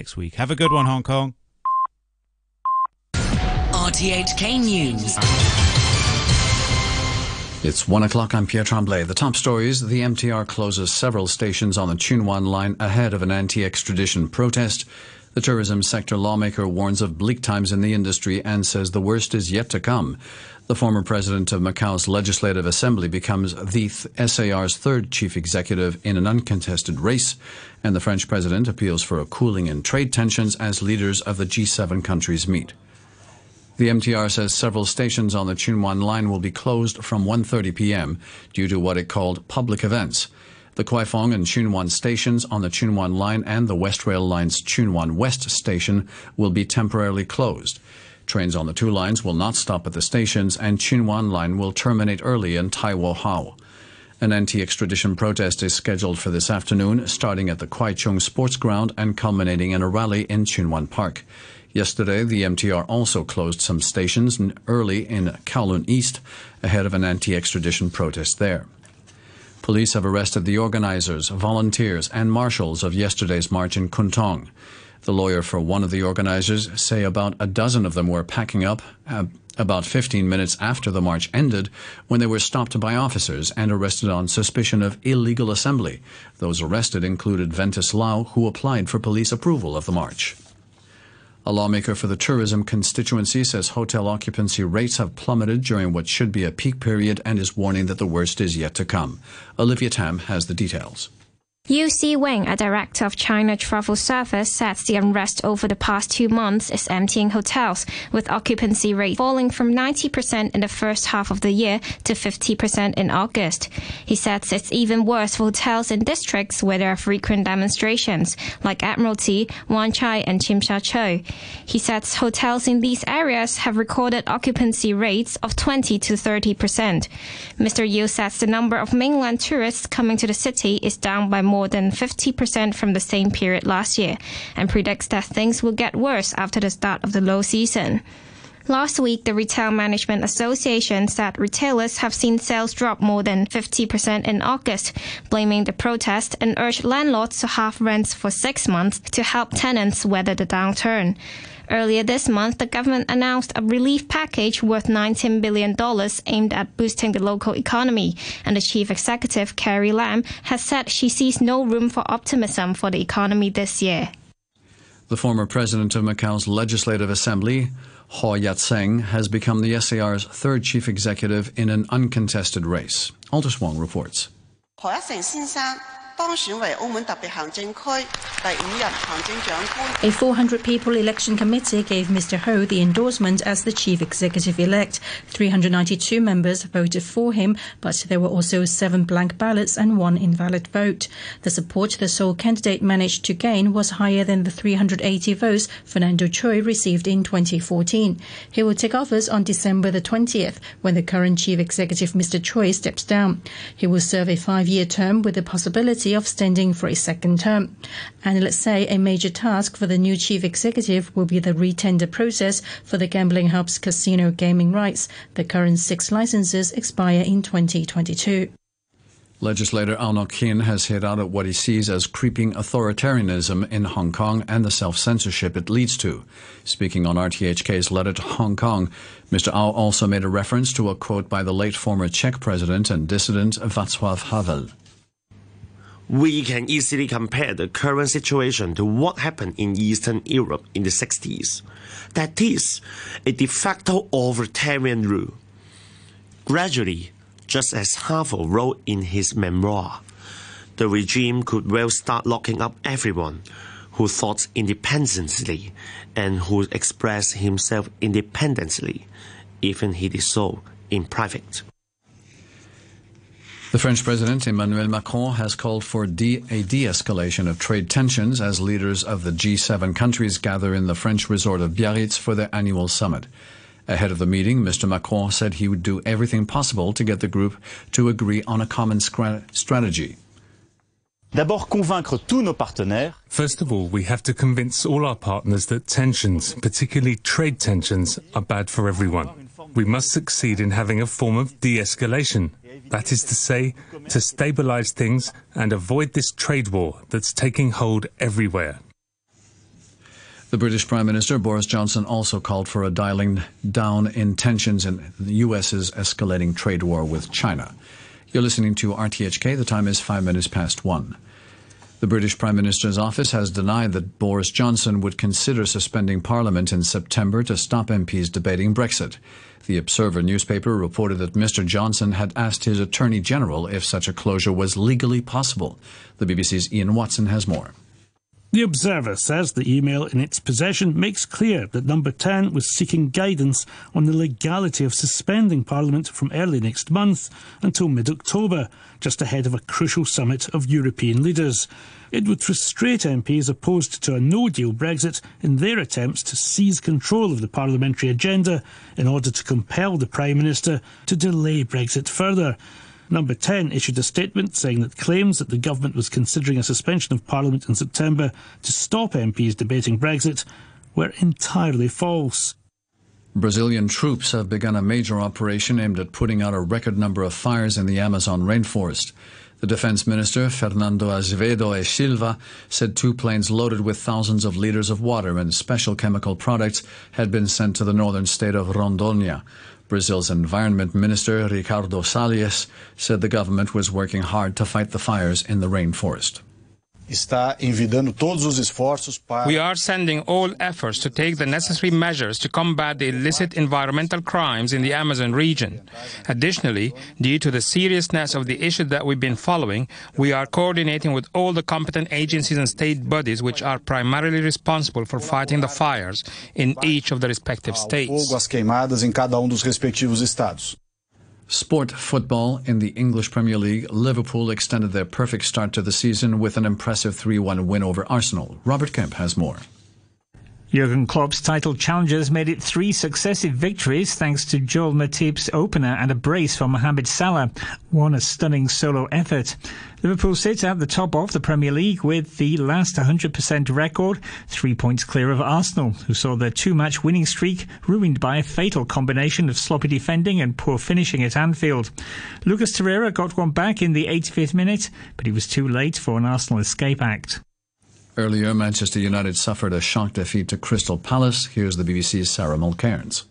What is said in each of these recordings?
next week. Have a good one, Hong Kong. RTHK News. It's one o'clock. I'm Pierre Tremblay. The top stories: the MTR closes several stations on the Tsuen Wan line ahead of an anti-extradition protest. The tourism sector lawmaker warns of bleak times in the industry and says the worst is yet to come. The former president of Macau's Legislative Assembly becomes the SAR's third chief executive in an uncontested race, and the French president appeals for a cooling in trade tensions as leaders of the G7 countries meet. The MTR says several stations on the Tsuen Wan line will be closed from 1:30 p.m. due to what it called public events. The Kwai Fong and Tsuen Wan stations on the Tsuen Wan line and the West Rail Line's Tsuen Wan West station will be temporarily closed. Trains on the two lines will not stop at the stations, and Tsuen Wan line will terminate early in Tai Wo Hau. An anti-extradition protest is scheduled for this afternoon, starting at the Kwai Chung Sports Ground and culminating in a rally in Tsuen Wan Park. Yesterday, the MTR also closed some stations early in Kowloon East ahead of an anti-extradition protest there. Police have arrested the organizers, volunteers, and marshals of yesterday's march in Kwun Tong. The lawyer for one of the organizers say about a dozen of them were packing up uh, about 15 minutes after the march ended when they were stopped by officers and arrested on suspicion of illegal assembly. Those arrested included Ventus Lau, who applied for police approval of the march. A lawmaker for the tourism constituency says hotel occupancy rates have plummeted during what should be a peak period and is warning that the worst is yet to come. Olivia Tam has the details. Yiu Si Wing, a director of China Travel Service, says the unrest over the past two months is emptying hotels, with occupancy rate falling from 90% in the first half of the year to 50% in August. He says it's even worse for hotels in districts where there are frequent demonstrations, like Admiralty, Wan Chai, and Tsim Sha Tsui. He says hotels in these areas have recorded occupancy rates of 20 to 30%. Mr. Yiu says the number of mainland tourists coming to the city is down by more more than 50% from the same period last year and predicts that things will get worse after the start of the low season. Last week, the Retail Management Association said retailers have seen sales drop more than 50% in August, blaming the protest and urged landlords to halve rents for six months to help tenants weather the downturn. Earlier this month, the government announced a relief package worth $19 billion aimed at boosting the local economy, and the chief executive, Carrie Lam, has said she sees no room for optimism for the economy this year. The former president of Macau's Legislative Assembly, Ho Iat-seng, has become the SAR's third chief executive in an uncontested race. Aldous Wong reports. A 400 people election committee gave Mr. Ho the endorsement as the chief executive elect. 392 members voted for him, but there were also seven blank ballots and one invalid vote. The support the sole candidate managed to gain was higher than the 380 votes Fernando Chui received in 2014. He will take office on December the 20th when the current chief executive Mr. Chui steps down. He will serve a five-year term with the possibility of standing for a second term. And let's say a major task for the new chief executive will be the retender process for the Gambling Hub's casino gaming rights. The current six licenses expire in 2022. Legislator Au Nok Hin has hit out at what he sees as creeping authoritarianism in Hong Kong and the self-censorship it leads to. Speaking on RTHK's letter to Hong Kong, Mr. Au also made a reference to a quote by the late former Czech president and dissident Václav Havel we can easily compare the current situation to what happened in Eastern Europe in the 60s. That is, a de facto authoritarian rule. Gradually, just as Havel wrote in his memoir, the regime could well start locking up everyone who thought independently and who expressed himself independently, even he did so in private. The French President Emmanuel Macron has called for de- a de escalation of trade tensions as leaders of the G7 countries gather in the French resort of Biarritz for their annual summit. Ahead of the meeting, Mr. Macron said he would do everything possible to get the group to agree on a common scra- strategy. First of all, we have to convince all our partners that tensions, particularly trade tensions, are bad for everyone. We must succeed in having a form of de escalation that is to say, to stabilize things and avoid this trade war that's taking hold everywhere. The British Prime Minister Boris Johnson also called for a dialing down in tensions in the US's escalating trade war with China. You're listening to RTHK. The time is five minutes past one. The British Prime Minister's office has denied that Boris Johnson would consider suspending Parliament in September to stop MPs debating Brexit. The Observer newspaper reported that Mr. Johnson had asked his Attorney General if such a closure was legally possible. The BBC's Ian Watson has more. The Observer says the email in its possession makes clear that Number 10 was seeking guidance on the legality of suspending Parliament from early next month until mid October, just ahead of a crucial summit of European leaders. It would frustrate MPs opposed to a no deal Brexit in their attempts to seize control of the parliamentary agenda in order to compel the Prime Minister to delay Brexit further. Number 10 issued a statement saying that claims that the government was considering a suspension of Parliament in September to stop MPs debating Brexit were entirely false. Brazilian troops have begun a major operation aimed at putting out a record number of fires in the Amazon rainforest. The defense minister, Fernando Azevedo e Silva, said two planes loaded with thousands of liters of water and special chemical products had been sent to the northern state of Rondônia. Brazil's Environment Minister, Ricardo Salles, said the government was working hard to fight the fires in the rainforest. We are sending all efforts to take the necessary measures to combat the illicit environmental crimes in the Amazon region. Additionally, due to the seriousness of the issue that we've been following, we are coordinating with all the competent agencies and state bodies which are primarily responsible for fighting the fires in each of the respective states. Sport football in the English Premier League, Liverpool extended their perfect start to the season with an impressive 3 1 win over Arsenal. Robert Kemp has more. Jurgen Klopp's title challengers made it three successive victories thanks to Joel Matip's opener and a brace from Mohamed Salah, one a stunning solo effort. Liverpool sit at the top of the Premier League with the last 100% record, three points clear of Arsenal, who saw their two-match winning streak ruined by a fatal combination of sloppy defending and poor finishing at Anfield. Lucas Torreira got one back in the 85th minute, but he was too late for an Arsenal escape act. Earlier, Manchester United suffered a shock defeat to Crystal Palace. Here's the BBC's Sarah Mulkerrins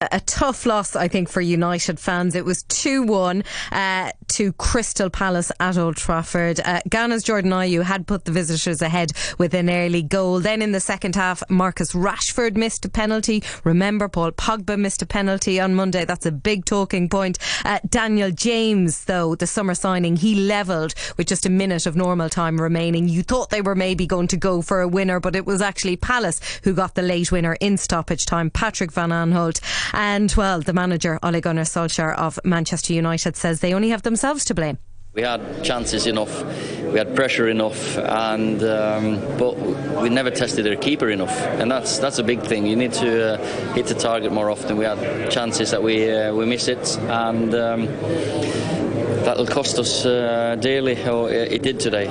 a tough loss, I think, for United fans. It was 2 1 uh, to Crystal Palace at Old Trafford. Uh, Ghana's Jordan Ayew had put the visitors ahead with an early goal. Then in the second half, Marcus Rashford missed a penalty. Remember, Paul Pogba missed a penalty on Monday. That's a big talking point. Uh, Daniel James, though, the summer signing, he levelled with just a minute of normal time remaining. You thought they were maybe going to go for a winner, but it was actually Palace who got the late winner in stoppage time. Patrick Van Aanholt. And well, the manager, Ole Gunnar Solskjaer of Manchester United, says they only have themselves to blame. We had chances enough, we had pressure enough, and um, but we never tested their keeper enough, and that's that's a big thing. You need to uh, hit the target more often. We had chances that we uh, we miss it, and um, that'll cost us uh, dearly. Or it did today.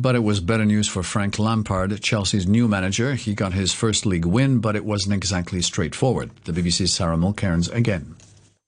But it was better news for Frank Lampard, Chelsea's new manager. He got his first league win, but it wasn't exactly straightforward. The BBC's Sarah Mulkerrins again.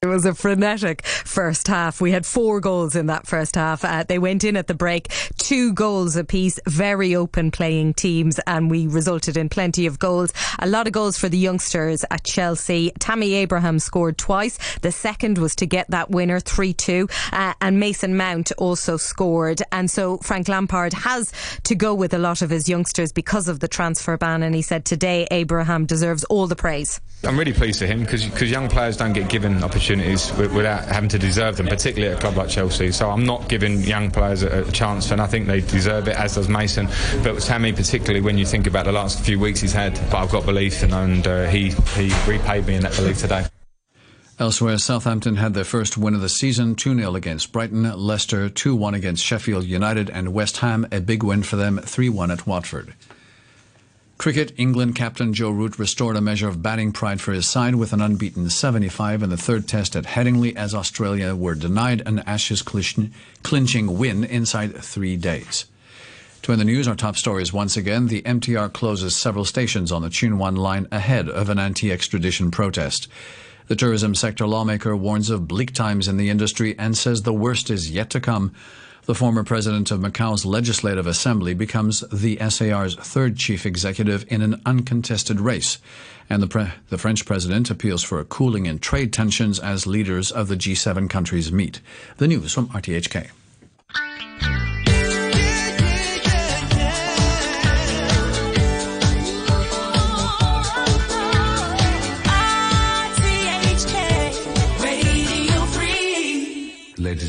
It was a frenetic first half. We had four goals in that first half. Uh, they went in at the break, two goals apiece, very open playing teams, and we resulted in plenty of goals. A lot of goals for the youngsters at Chelsea. Tammy Abraham scored twice. The second was to get that winner, 3 2. Uh, and Mason Mount also scored. And so Frank Lampard has to go with a lot of his youngsters because of the transfer ban. And he said today Abraham deserves all the praise. I'm really pleased for him because young players don't get given opportunities without having to deserve them, particularly at a club like Chelsea. So I'm not giving young players a, chance, and I think they deserve it, as does Mason. But Tammy, particularly when you think about the last few weeks he's had, but I've got belief, and, and uh, he, he repaid me in that belief today. Elsewhere, Southampton had their first win of the season 2 0 against Brighton, Leicester 2 1 against Sheffield United, and West Ham, a big win for them 3 1 at Watford. Cricket, England captain Joe Root restored a measure of batting pride for his side with an unbeaten 75 in the third test at Headingley as Australia were denied an Ashes clinching win inside three days. To end the news, our top story is once again the MTR closes several stations on the Tsuen Wan line ahead of an anti extradition protest. The tourism sector lawmaker warns of bleak times in the industry and says the worst is yet to come. The former president of Macau's Legislative Assembly becomes the SAR's third chief executive in an uncontested race. And the, pre- the French president appeals for a cooling in trade tensions as leaders of the G7 countries meet. The news from RTHK.